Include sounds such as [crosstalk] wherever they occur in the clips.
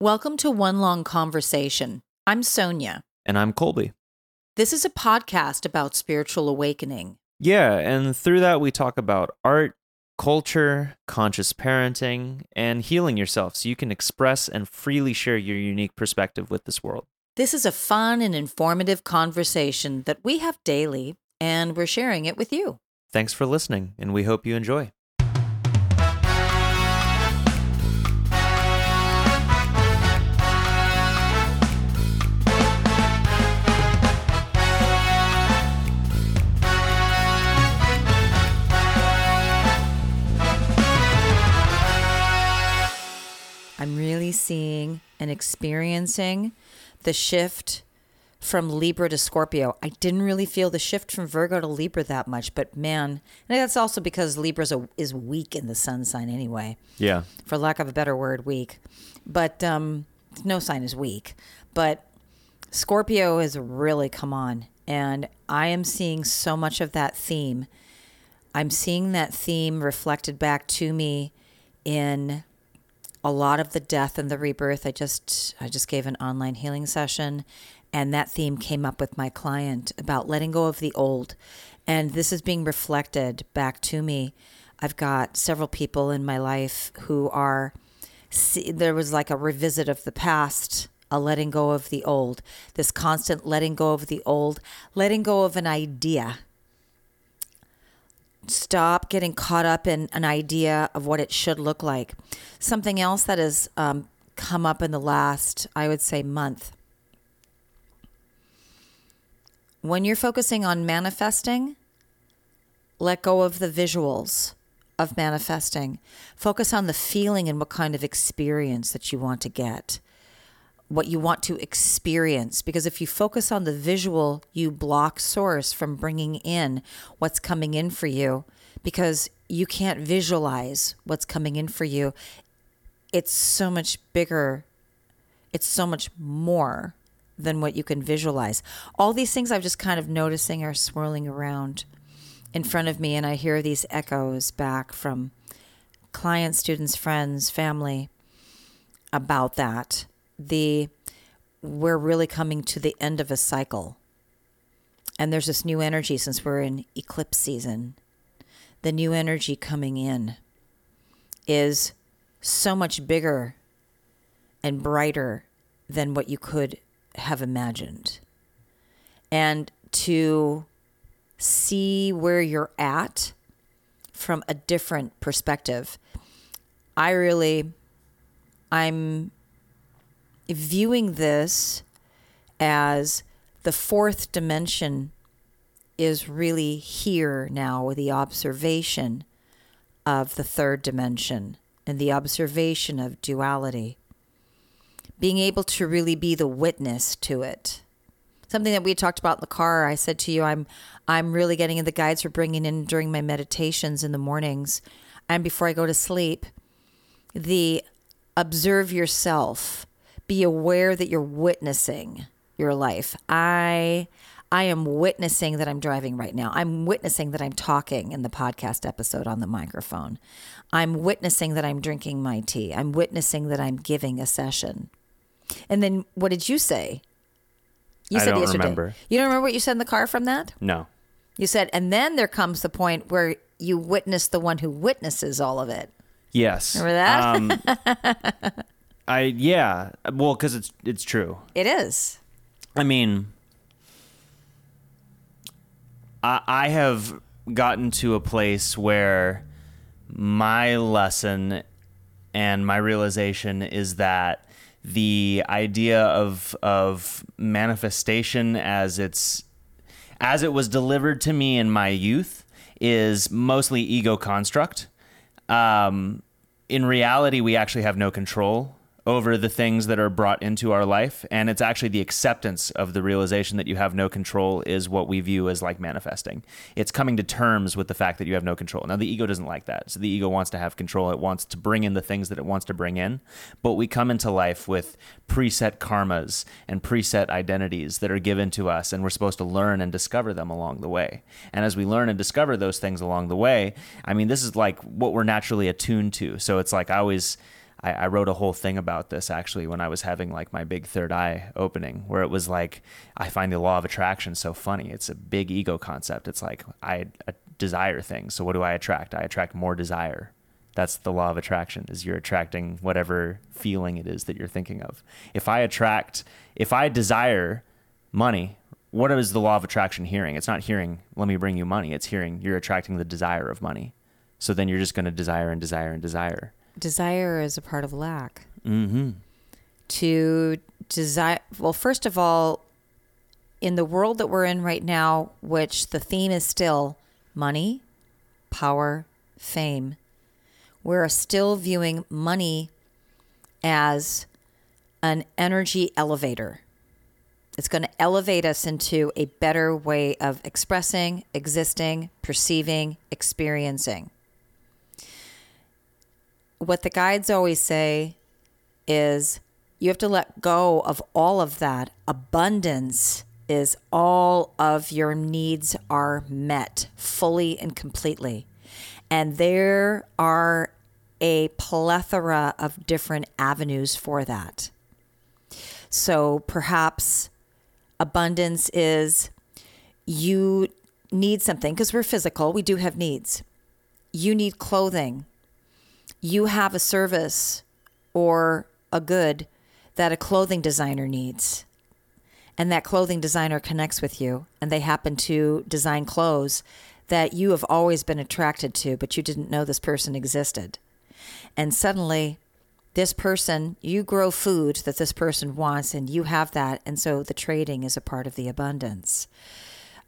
Welcome to One Long Conversation. I'm Sonia. And I'm Colby. This is a podcast about spiritual awakening. Yeah, and through that, we talk about art, culture, conscious parenting, and healing yourself so you can express and freely share your unique perspective with this world. This is a fun and informative conversation that we have daily, and we're sharing it with you. Thanks for listening, and we hope you enjoy. Really seeing and experiencing the shift from Libra to Scorpio. I didn't really feel the shift from Virgo to Libra that much, but man, and that's also because Libra is weak in the sun sign anyway. Yeah. For lack of a better word, weak. But um, no sign is weak. But Scorpio has really come on, and I am seeing so much of that theme. I'm seeing that theme reflected back to me in a lot of the death and the rebirth. I just I just gave an online healing session and that theme came up with my client about letting go of the old. And this is being reflected back to me. I've got several people in my life who are see, there was like a revisit of the past, a letting go of the old, this constant letting go of the old, letting go of an idea stop getting caught up in an idea of what it should look like. Something else that has um, come up in the last, I would say, month. When you're focusing on manifesting, let go of the visuals of manifesting. Focus on the feeling and what kind of experience that you want to get what you want to experience. Because if you focus on the visual, you block source from bringing in what's coming in for you because you can't visualize what's coming in for you. It's so much bigger, it's so much more than what you can visualize. All these things I'm just kind of noticing are swirling around in front of me, and I hear these echoes back from clients, students, friends, family about that the we're really coming to the end of a cycle. And there's this new energy since we're in eclipse season. The new energy coming in is so much bigger and brighter than what you could have imagined. And to see where you're at from a different perspective. I really I'm viewing this as the fourth dimension is really here now with the observation of the third dimension and the observation of duality. Being able to really be the witness to it. Something that we talked about in the car. I said to you, I'm I'm really getting in the guides for bringing in during my meditations in the mornings and before I go to sleep. The observe yourself be aware that you're witnessing your life. I I am witnessing that I'm driving right now. I'm witnessing that I'm talking in the podcast episode on the microphone. I'm witnessing that I'm drinking my tea. I'm witnessing that I'm giving a session. And then what did you say? You I said don't yesterday. Remember. You don't remember what you said in the car from that? No. You said, and then there comes the point where you witness the one who witnesses all of it. Yes. Remember that? Um, [laughs] I yeah. Well, because it's it's true. It is. I mean, I I have gotten to a place where my lesson and my realization is that the idea of of manifestation as it's as it was delivered to me in my youth is mostly ego construct. Um, in reality, we actually have no control over the things that are brought into our life. And it's actually the acceptance of the realization that you have no control is what we view as like manifesting. It's coming to terms with the fact that you have no control. Now, the ego doesn't like that. So the ego wants to have control. It wants to bring in the things that it wants to bring in. But we come into life with preset karmas and preset identities that are given to us. And we're supposed to learn and discover them along the way. And as we learn and discover those things along the way, I mean, this is like what we're naturally attuned to. So it's like I always I, I wrote a whole thing about this actually when I was having like my big third eye opening, where it was like, I find the law of attraction so funny. It's a big ego concept. It's like I desire things. So what do I attract? I attract more desire. That's the law of attraction is you're attracting whatever feeling it is that you're thinking of. If I attract, if I desire money, what is the law of attraction hearing? It's not hearing, let me bring you money. It's hearing, you're attracting the desire of money. So then you're just going to desire and desire and desire desire is a part of lack. Mm-hmm. To desire, well, first of all, in the world that we're in right now, which the theme is still money, power, fame, we're still viewing money as an energy elevator. It's going to elevate us into a better way of expressing, existing, perceiving, experiencing what the guides always say is you have to let go of all of that. Abundance is all of your needs are met fully and completely. And there are a plethora of different avenues for that. So perhaps abundance is you need something because we're physical, we do have needs. You need clothing you have a service or a good that a clothing designer needs. And that clothing designer connects with you, and they happen to design clothes that you have always been attracted to, but you didn't know this person existed. And suddenly, this person, you grow food that this person wants, and you have that. And so the trading is a part of the abundance.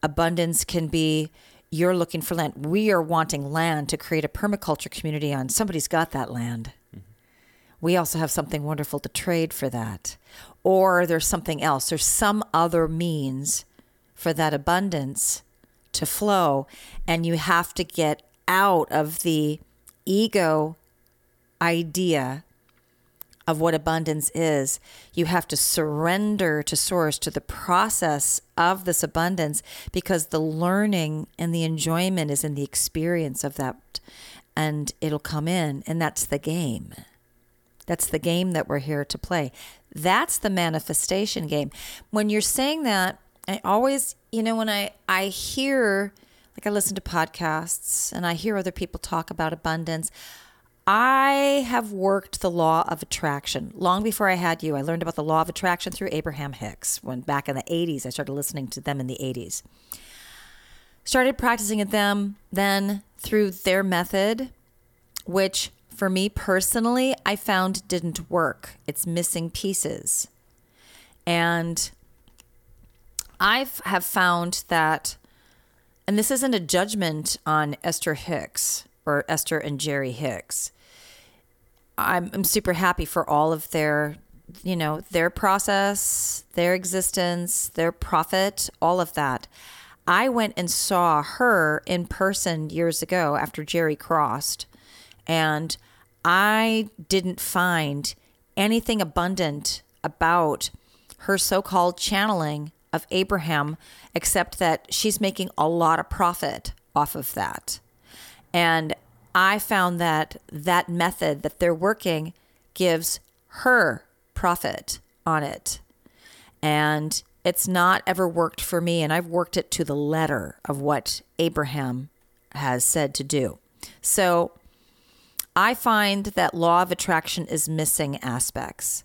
Abundance can be you're looking for land. We are wanting land to create a permaculture community on. Somebody's got that land. Mm-hmm. We also have something wonderful to trade for that. Or there's something else. There's some other means for that abundance to flow. And you have to get out of the ego idea of what abundance is. You have to surrender to source, to the process of this abundance, because the learning and the enjoyment is in the experience of that. And it'll come in, and that's the game. That's the game that we're here to play. That's the manifestation game. When you're saying that, I always, you know, when I, I hear, like I listen to podcasts and I hear other people talk about abundance, I have worked the law of attraction long before I had you. I learned about the law of attraction through Abraham Hicks when back in the 80s. I started listening to them in the 80s. Started practicing at them then through their method, which for me personally, I found didn't work. It's missing pieces. And I have found that, and this isn't a judgment on Esther Hicks or Esther and Jerry Hicks. I'm, I'm super happy for all of their, you know, their process, their existence, their profit, all of that. I went and saw her in person years ago after Jerry crossed, and I didn't find anything abundant about her so called channeling of Abraham, except that she's making a lot of profit off of that. And I found that that method that they're working gives her profit on it. And it's not ever worked for me. And I've worked it to the letter of what Abraham has said to do. So I find that law of attraction is missing aspects.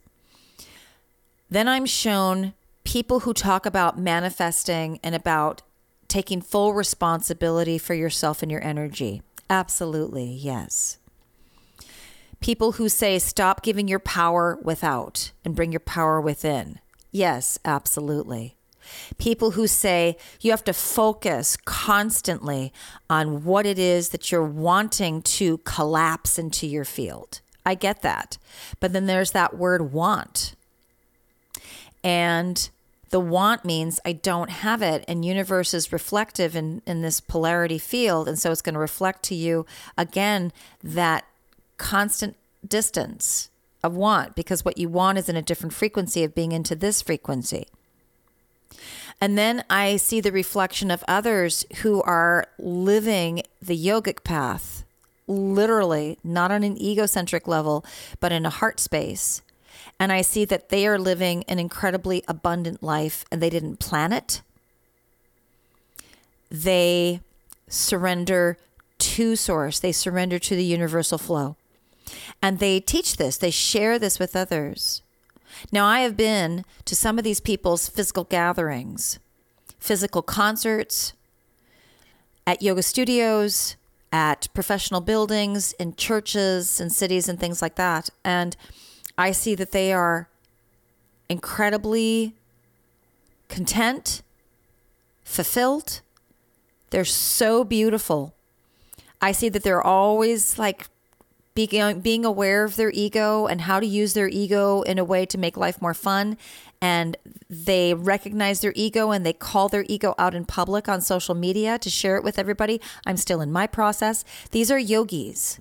Then I'm shown people who talk about manifesting and about taking full responsibility for yourself and your energy. Absolutely, yes. People who say stop giving your power without and bring your power within. Yes, absolutely. People who say you have to focus constantly on what it is that you're wanting to collapse into your field. I get that. But then there's that word want. And the want means I don't have it. And universe is reflective in, in this polarity field. And so it's going to reflect to you again that constant distance of want because what you want is in a different frequency of being into this frequency. And then I see the reflection of others who are living the yogic path literally not on an egocentric level, but in a heart space. And I see that they are living an incredibly abundant life and they didn't plan it. They surrender to source, they surrender to the universal flow. And they teach this, they share this with others. Now, I have been to some of these people's physical gatherings, physical concerts, at yoga studios, at professional buildings, in churches and cities and things like that. And I see that they are incredibly content, fulfilled. They're so beautiful. I see that they're always like being, being aware of their ego and how to use their ego in a way to make life more fun. And they recognize their ego and they call their ego out in public on social media to share it with everybody. I'm still in my process. These are yogis.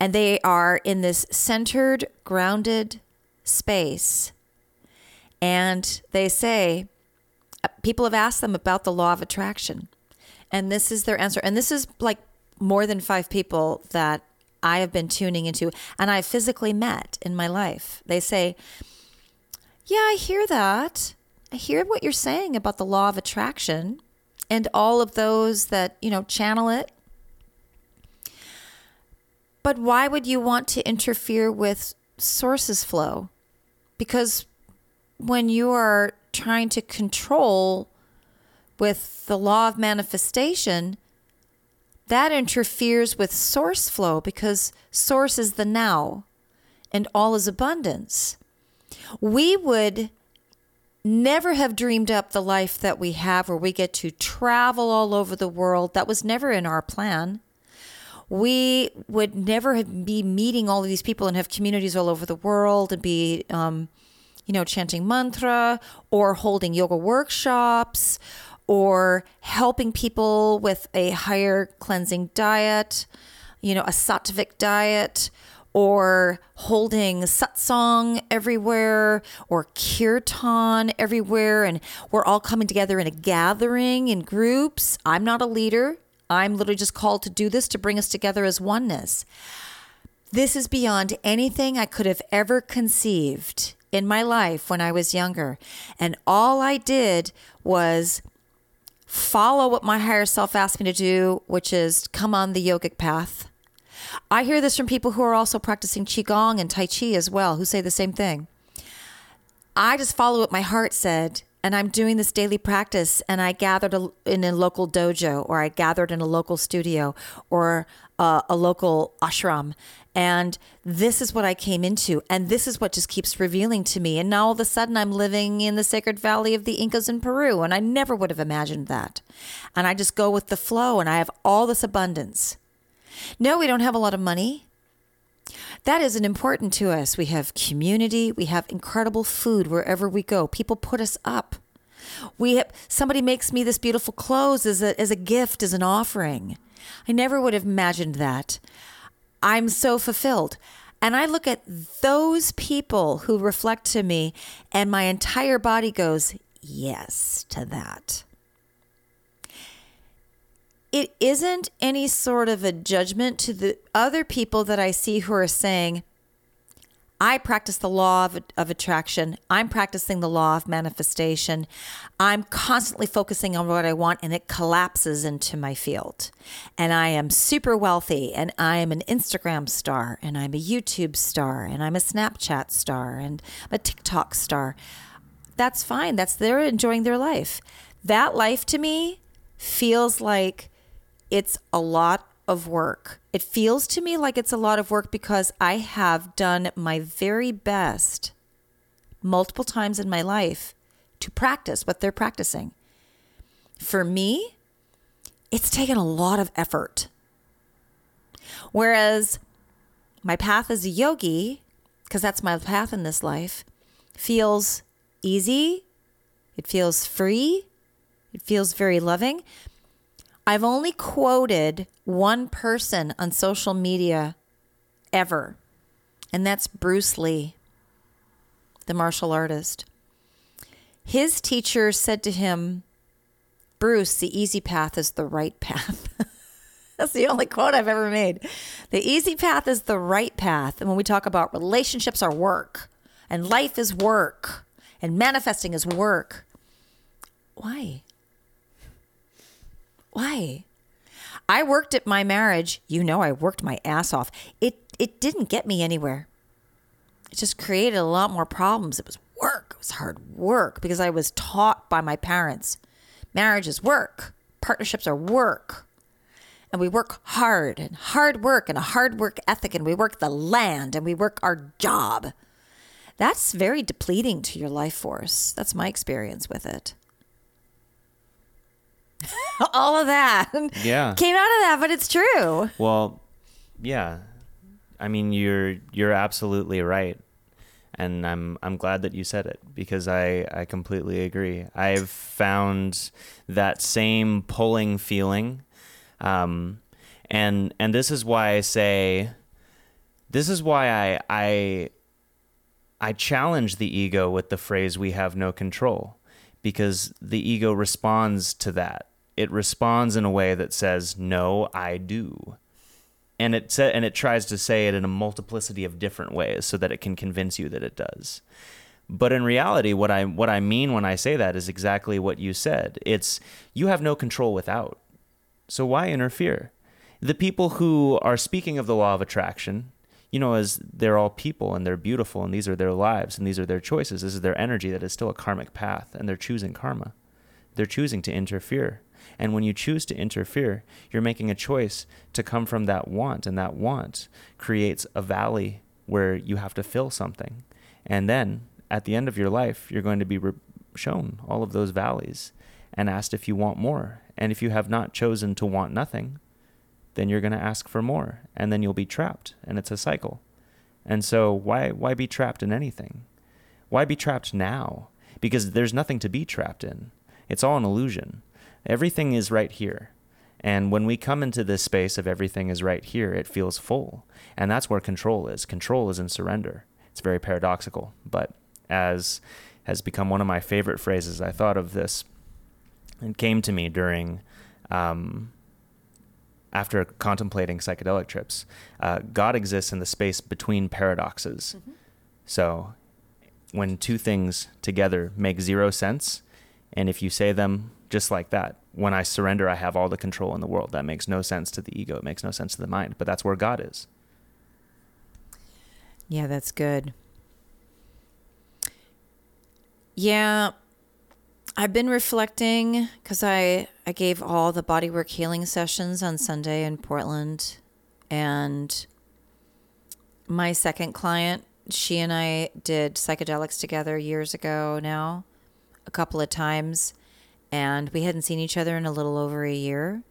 And they are in this centered, grounded space. And they say, uh, people have asked them about the law of attraction. And this is their answer. And this is like more than five people that I have been tuning into and I've physically met in my life. They say, Yeah, I hear that. I hear what you're saying about the law of attraction and all of those that, you know, channel it. But why would you want to interfere with sources flow? Because when you are trying to control with the law of manifestation, that interferes with source flow because source is the now and all is abundance. We would never have dreamed up the life that we have where we get to travel all over the world. That was never in our plan. We would never be meeting all of these people and have communities all over the world and be, um, you know, chanting mantra or holding yoga workshops or helping people with a higher cleansing diet, you know, a sattvic diet, or holding satsang everywhere, or kirtan everywhere, and we're all coming together in a gathering in groups. I'm not a leader. I'm literally just called to do this to bring us together as oneness. This is beyond anything I could have ever conceived in my life when I was younger. And all I did was follow what my higher self asked me to do, which is come on the yogic path. I hear this from people who are also practicing Qigong and Tai Chi as well, who say the same thing. I just follow what my heart said, and I'm doing this daily practice, and I gathered in a local dojo, or I gathered in a local studio, or uh, a local ashram, and this is what I came into. And this is what just keeps revealing to me. And now all of a sudden I'm living in the sacred valley of the Incas in Peru. And I never would have imagined that. And I just go with the flow and I have all this abundance. No, we don't have a lot of money. That isn't important to us. We have community. We have incredible food wherever we go. People put us up. We have, somebody makes me this beautiful clothes as a, as a gift, as an offering. I never would have imagined that. I'm so fulfilled. And I look at those people who reflect to me, and my entire body goes, yes, to that. It isn't any sort of a judgment to the other people that I see who are saying, I practice the law of, of attraction. I'm practicing the law of manifestation. I'm constantly focusing on what I want and it collapses into my field. And I am super wealthy and I am an Instagram star and I'm a YouTube star and I'm a Snapchat star and a TikTok star. That's fine. That's they're enjoying their life. That life to me feels like it's a lot of work. It feels to me like it's a lot of work because I have done my very best multiple times in my life to practice what they're practicing. For me, it's taken a lot of effort. Whereas my path as a yogi, because that's my path in this life, feels easy, it feels free, it feels very loving. I've only quoted one person on social media ever, and that's Bruce Lee, the martial artist. His teacher said to him, Bruce, the easy path is the right path. [laughs] That's the only quote I've ever made. The easy path is the right path. And when we talk about relationships are work, and life is work, and manifesting is work, why? Why? I worked at my marriage. You know, I worked my ass off. It it didn't get me anywhere. It just created a lot more problems. It was work. It was hard work because I was taught by my parents. Marriage is work. Partnerships are work. And we work hard and hard work and a hard work ethic and we work the land and we work our job. That's very depleting to your life force. That's my experience with it. [laughs] All of that Yeah. came out of that, but it's true. Well, yeah. I mean, you're you're absolutely right, and I'm I'm glad that you said it because I I completely agree. I've found that same pulling feeling, um, and and this is why I say, this is why I I I challenge the ego with the phrase "we have no control," because the ego responds to that. It responds in a way that says, "No, I do." and it sa- and it tries to say it in a multiplicity of different ways so that it can convince you that it does. But in reality, what I what I mean when I say that is exactly what you said. It's you have no control without. So why interfere? The people who are speaking of the law of attraction, you know, as they're all people and they're beautiful and these are their lives and these are their choices. This is their energy that is still a karmic path and they're choosing karma. They're choosing to interfere. And when you choose to interfere, you're making a choice to come from that want, and that want creates a valley where you have to fill something. And then at the end of your life, you're going to be re- shown all of those valleys and asked if you want more. And if you have not chosen to want nothing, then you're going to ask for more, and then you'll be trapped, and it's a cycle. And so, why why be trapped in anything? Why be trapped now? Because there's nothing to be trapped in. It's all an illusion. Everything is right here. And when we come into this space of everything is right here, it feels full. And that's where control is. Control is in surrender. It's very paradoxical, but as has become one of my favorite phrases, I thought of this. and came to me during, um, after contemplating psychedelic trips. Uh, God exists in the space between paradoxes. So when two things together make zero sense, and if you say them just like that, when I surrender, I have all the control in the world. That makes no sense to the ego. It makes no sense to the mind. But that's where God is. Yeah, that's good. Yeah, I've been reflecting because I I gave all the bodywork healing sessions on Sunday in Portland, and my second client, she and I did psychedelics together years ago now, a couple of times, and we hadn't seen each other in a little over a year,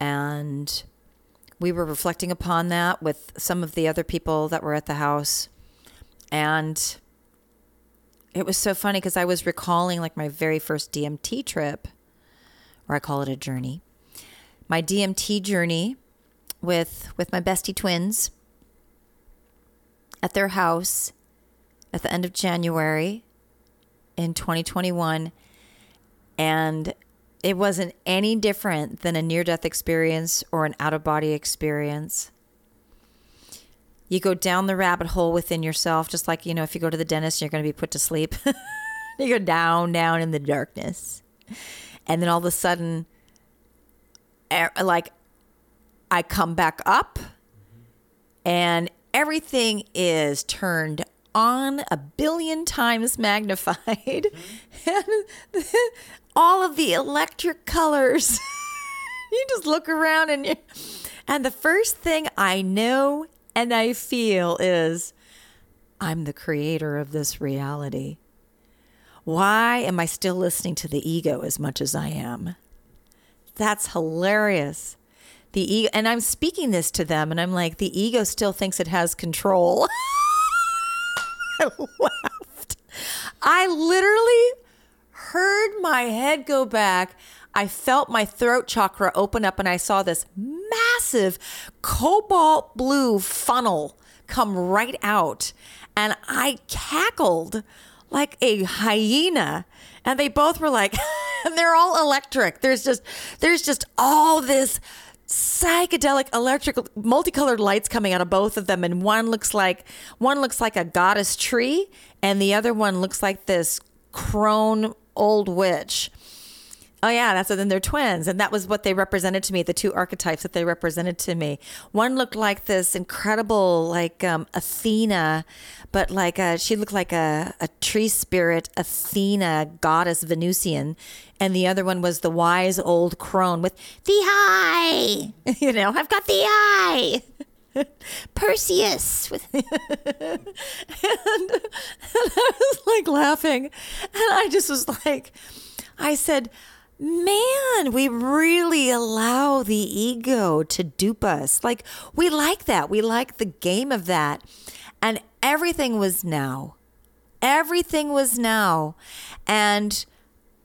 and we were reflecting upon that with some of the other people that were at the house. And it was so funny because i was recalling like my very first dmt trip or i call it a journey my dmt journey with with my bestie twins at their house at the end of january in 2021 and it wasn't any different than a near death experience or an out of body experience. You go down the rabbit hole within yourself, just like, you know, if you go to the dentist, you're going to be put to sleep. [laughs] you go down, down in the darkness. And then all of a sudden, like, I come back up and everything is turned on a billion times magnified. [laughs] and all of the electric colors. [laughs] you just look around and you, and the first thing I know and I feel is I'm the creator of this reality. Why am I still listening to the ego as much as I am? That's hilarious. The ego, and I'm speaking this to them, and I'm like, the ego still thinks it has control. [laughs] I laughed. I literally heard my head go back. I felt my throat chakra open up and I saw this massive cobalt blue funnel come right out. And I cackled like a hyena. And they both were like, [laughs] and they're all electric. There's just, there's just all this psychedelic electrical multicolored lights coming out of both of them and one looks like one looks like a goddess tree and the other one looks like this crone old witch Oh yeah, that's then they're twins, and that was what they represented to me. The two archetypes that they represented to me. One looked like this incredible, like um, Athena, but like a, she looked like a, a tree spirit, Athena, goddess Venusian, and the other one was the wise old crone with the eye. [laughs] You know, I've got the eye. [laughs] Perseus with [laughs] and, and I was like laughing and I just was like I said man, we really allow the ego to dupe us. Like, we like that. We like the game of that. And everything was now. Everything was now. And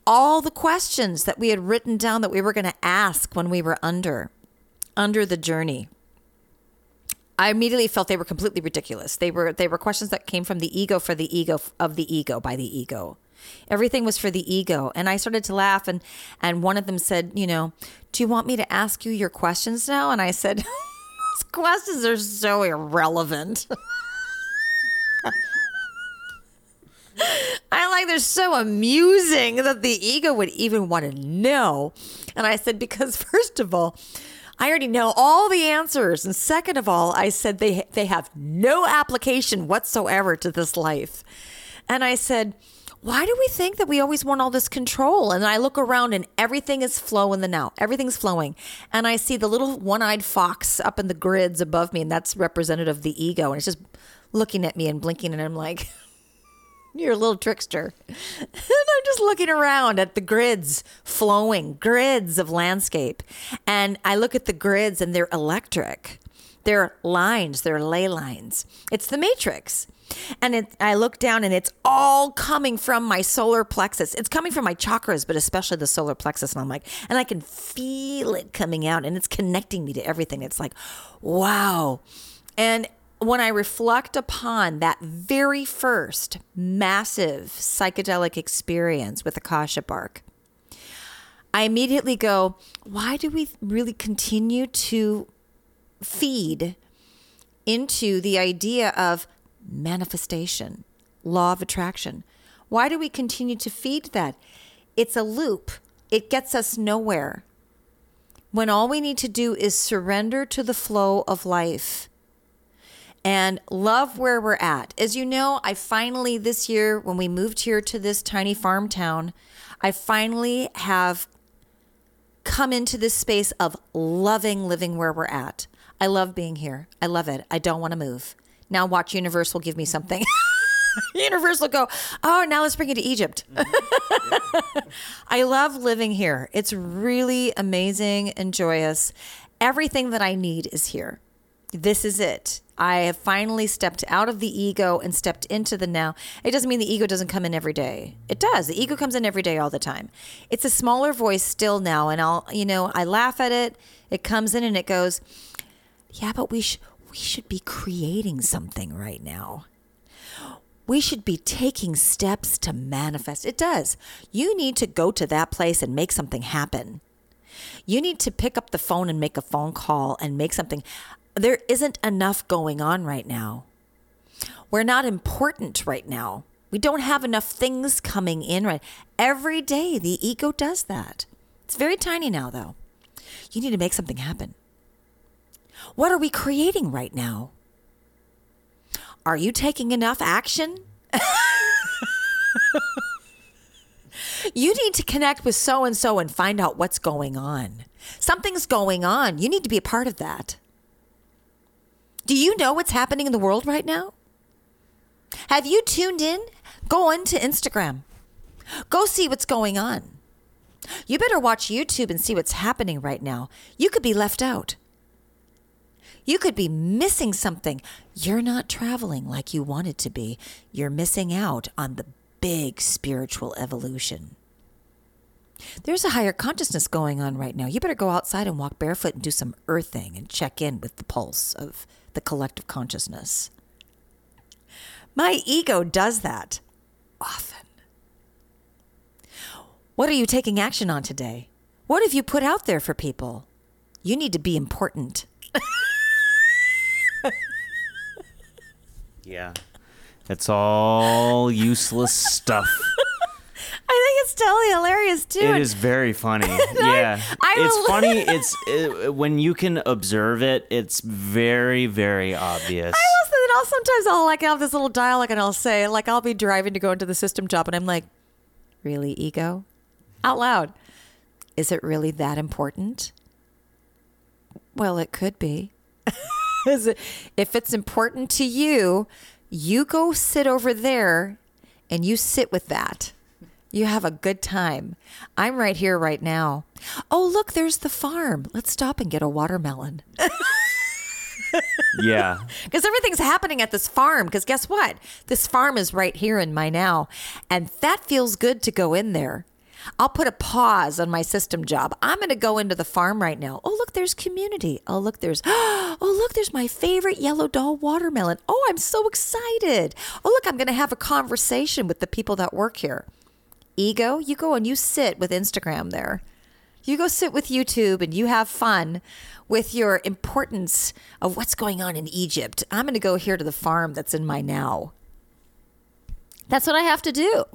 all the questions that we had written down that we were going to ask when we were under, under the journey. I immediately felt they were completely ridiculous. They were they were questions that came from the ego for the ego of the ego by the ego. Everything was for the ego. And I started to laugh and and one of them said, you know, do you want me to ask you your questions now? And I said, [laughs] those questions are so irrelevant. [laughs] I like they're so amusing that the ego would even want to know. And I said, because first of all, I already know all the answers. And second of all, I said they they have no application whatsoever to this life. And I said, why do we think that we always want all this control? And I look around and everything is flowing the now. Everything's flowing. And I see the little one eyed fox up in the grids above me, and that's representative of the ego. And it's just looking at me and blinking, and I'm like, [laughs] You're a little trickster. [laughs] and I'm just looking around at the grids flowing, grids of landscape. And I look at the grids, and they're electric. They're lines, they're ley lines. It's the matrix. And it, I look down and it's all coming from my solar plexus. It's coming from my chakras, but especially the solar plexus. And I'm like, and I can feel it coming out and it's connecting me to everything. It's like, wow. And when I reflect upon that very first massive psychedelic experience with acacia bark, I immediately go, why do we really continue to feed into the idea of manifestation, law of attraction. Why do we continue to feed that? It's a loop, it gets us nowhere. When all we need to do is surrender to the flow of life and love where we're at. As you know, I finally, this year, when we moved here to this tiny farm town, I finally have come into this space of loving living where we're at. I love being here. I love it. I don't want to move. Now watch Universe will give me something. [laughs] Universe will go, oh, now let's bring you to Egypt. Mm-hmm. [laughs] I love living here. It's really amazing and joyous. Everything that I need is here. This is it. I have finally stepped out of the ego and stepped into the now. It doesn't mean the ego doesn't come in every day. It does. The ego comes in every day all the time. It's a smaller voice still now. And I'll, you know, I laugh at it. It comes in and it goes, yeah, but we should we should be creating something right now. We should be taking steps to manifest. It does. You need to go to that place and make something happen. You need to pick up the phone and make a phone call and make something. There isn't enough going on right now. We're not important right now. We don't have enough things coming in right. Every day the ego does that. It's very tiny now though. You need to make something happen. What are we creating right now? Are you taking enough action? [laughs] you need to connect with so and so and find out what's going on. Something's going on. You need to be a part of that. Do you know what's happening in the world right now? Have you tuned in? Go on to Instagram. Go see what's going on. You better watch YouTube and see what's happening right now. You could be left out. You could be missing something. You're not traveling like you wanted to be. You're missing out on the big spiritual evolution. There's a higher consciousness going on right now. You better go outside and walk barefoot and do some earthing and check in with the pulse of the collective consciousness. My ego does that often. What are you taking action on today? What have you put out there for people? You need to be important. [laughs] Yeah. It's all useless stuff. I think it's totally hilarious too. It is very funny. [laughs] yeah. I it's will- funny. [laughs] It's it, when you can observe it, it's very very obvious. I also, then I'll sometimes I'll like have this little dialogue and I'll say like I'll be driving to go into the system job and I'm like, really ego, out loud. Is it really that important? Well, it could be. [laughs] Is it, if it's important to you, you go sit over there and you sit with that. You have a good time. I'm right here right now. Oh, look, there's the farm. Let's stop and get a watermelon. [laughs] yeah. because everything's happening at this farm. Because guess what? This farm is right here in my now. And that feels good to go in there. I'll put a pause on my system job. I'm going to go into the farm right now. Oh, look, there's community. Oh, look, there's, [gasps] oh, look, there's my favorite yellow doll watermelon. Oh, I'm so excited. Oh, look, I'm going to have a conversation with the people that work here. Ego, you go and you sit with Instagram there. You go sit with YouTube and you have fun with your importance of what's going on in Egypt. I'm going to go here to the farm that's in my now. That's what I have to do.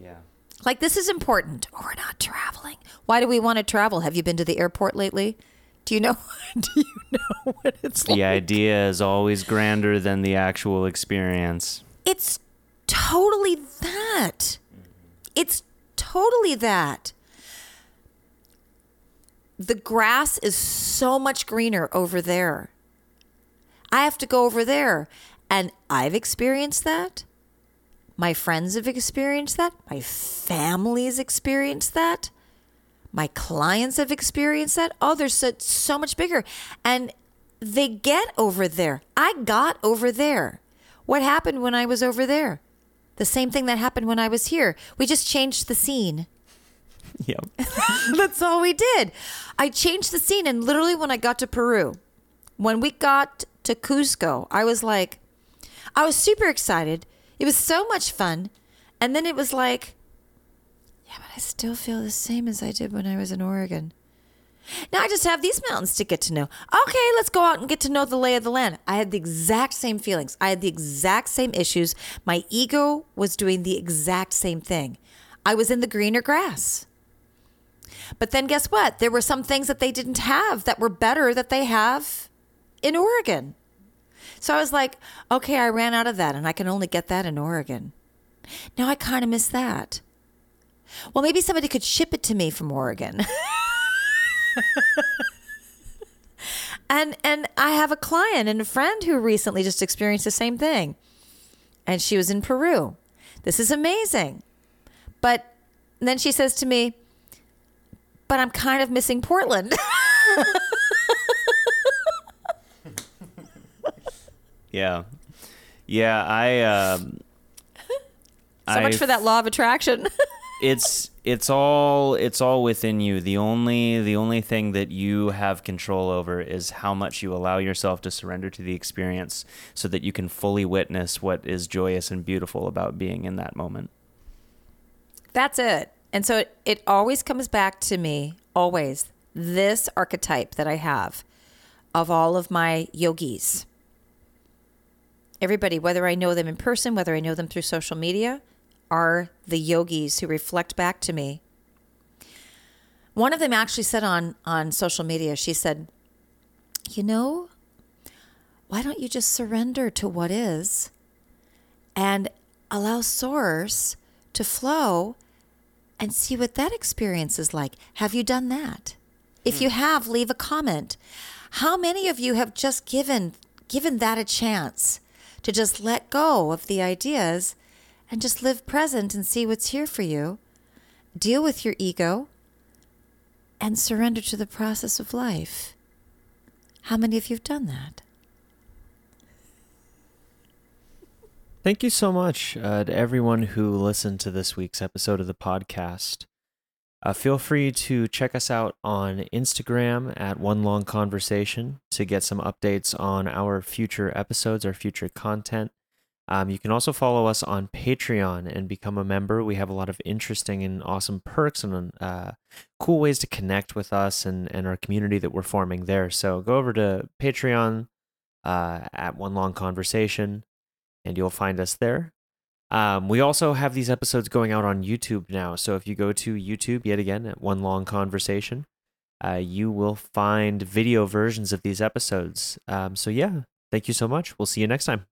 Yeah. Like, this is important. Oh, we're not traveling. Why do we want to travel? Have you been to the airport lately? Do you know? [laughs] Do you know what it's like? The idea is always grander than the actual experience. It's totally that. It's totally that. The grass is so much greener over there. I have to go over there. And I've experienced that. My friends have experienced that. My family's experienced that. My clients have experienced that. Oh, they're so, so much bigger. And they get over there. I got over there. What happened when I was over there? The same thing that happened when I was here. We just changed the scene. [laughs] Yep. [laughs] That's all we did. I changed the scene. And literally, when I got to Peru, when we got to Cusco, I was like, I was super excited. It was so much fun. And then it was like, yeah, but I still feel the same as I did when I was in Oregon. Now I just have these mountains to get to know. Okay, let's go out and get to know the lay of the land. I had the exact same feelings. I had the exact same issues. My ego was doing the exact same thing. I was in the greener grass. But then guess what? There were some things that they didn't have that were better that they have in Oregon. So I was like, okay, I ran out of that and I can only get that in Oregon. Now I kind of miss that. Well, maybe somebody could ship it to me from Oregon. [laughs] [laughs] and and I have a client and a friend who recently just experienced the same thing. And she was in Peru. This is amazing. But then she says to me, "But I'm kind of missing Portland." [laughs] Yeah. Yeah. I. Um, [laughs] so much I for that law of attraction. It's it's all it's all within you the only the only thing that you have control over is how much you allow yourself to surrender to the experience so that you can fully witness what is joyous and beautiful about being in that moment That's it. And so it, it always comes back to me, always, this archetype that I have of all of my yogis. Everybody, whether I know them in person, whether I know them through social media, are the yogis who reflect back to me. One of them actually said on, on social media, she said, You know, why don't you just surrender to what is and allow source to flow and see what that experience is like. Have you done that? If hmm. you have, leave a comment. How many of you have just given given that a chance to just let go of the ideas and just live present and see what's here for you? Deal with your ego and surrender to the process of life. How many of you have done that? Thank you so much uh, to everyone who listened to this week's episode of the podcast. Uh, feel free to check us out on Instagram at One Long Conversation to get some updates on our future episodes, our future content. Um, you can also follow us on Patreon and become a member. We have a lot of interesting and awesome perks and uh, cool ways to connect with us and, and our community that we're forming there. So go over to Patreon uh, at One Long Conversation and you'll find us there. Um, we also have these episodes going out on YouTube now. So if you go to YouTube yet again at One Long Conversation, uh, you will find video versions of these episodes. Um, so yeah, thank you so much. We'll see you next time.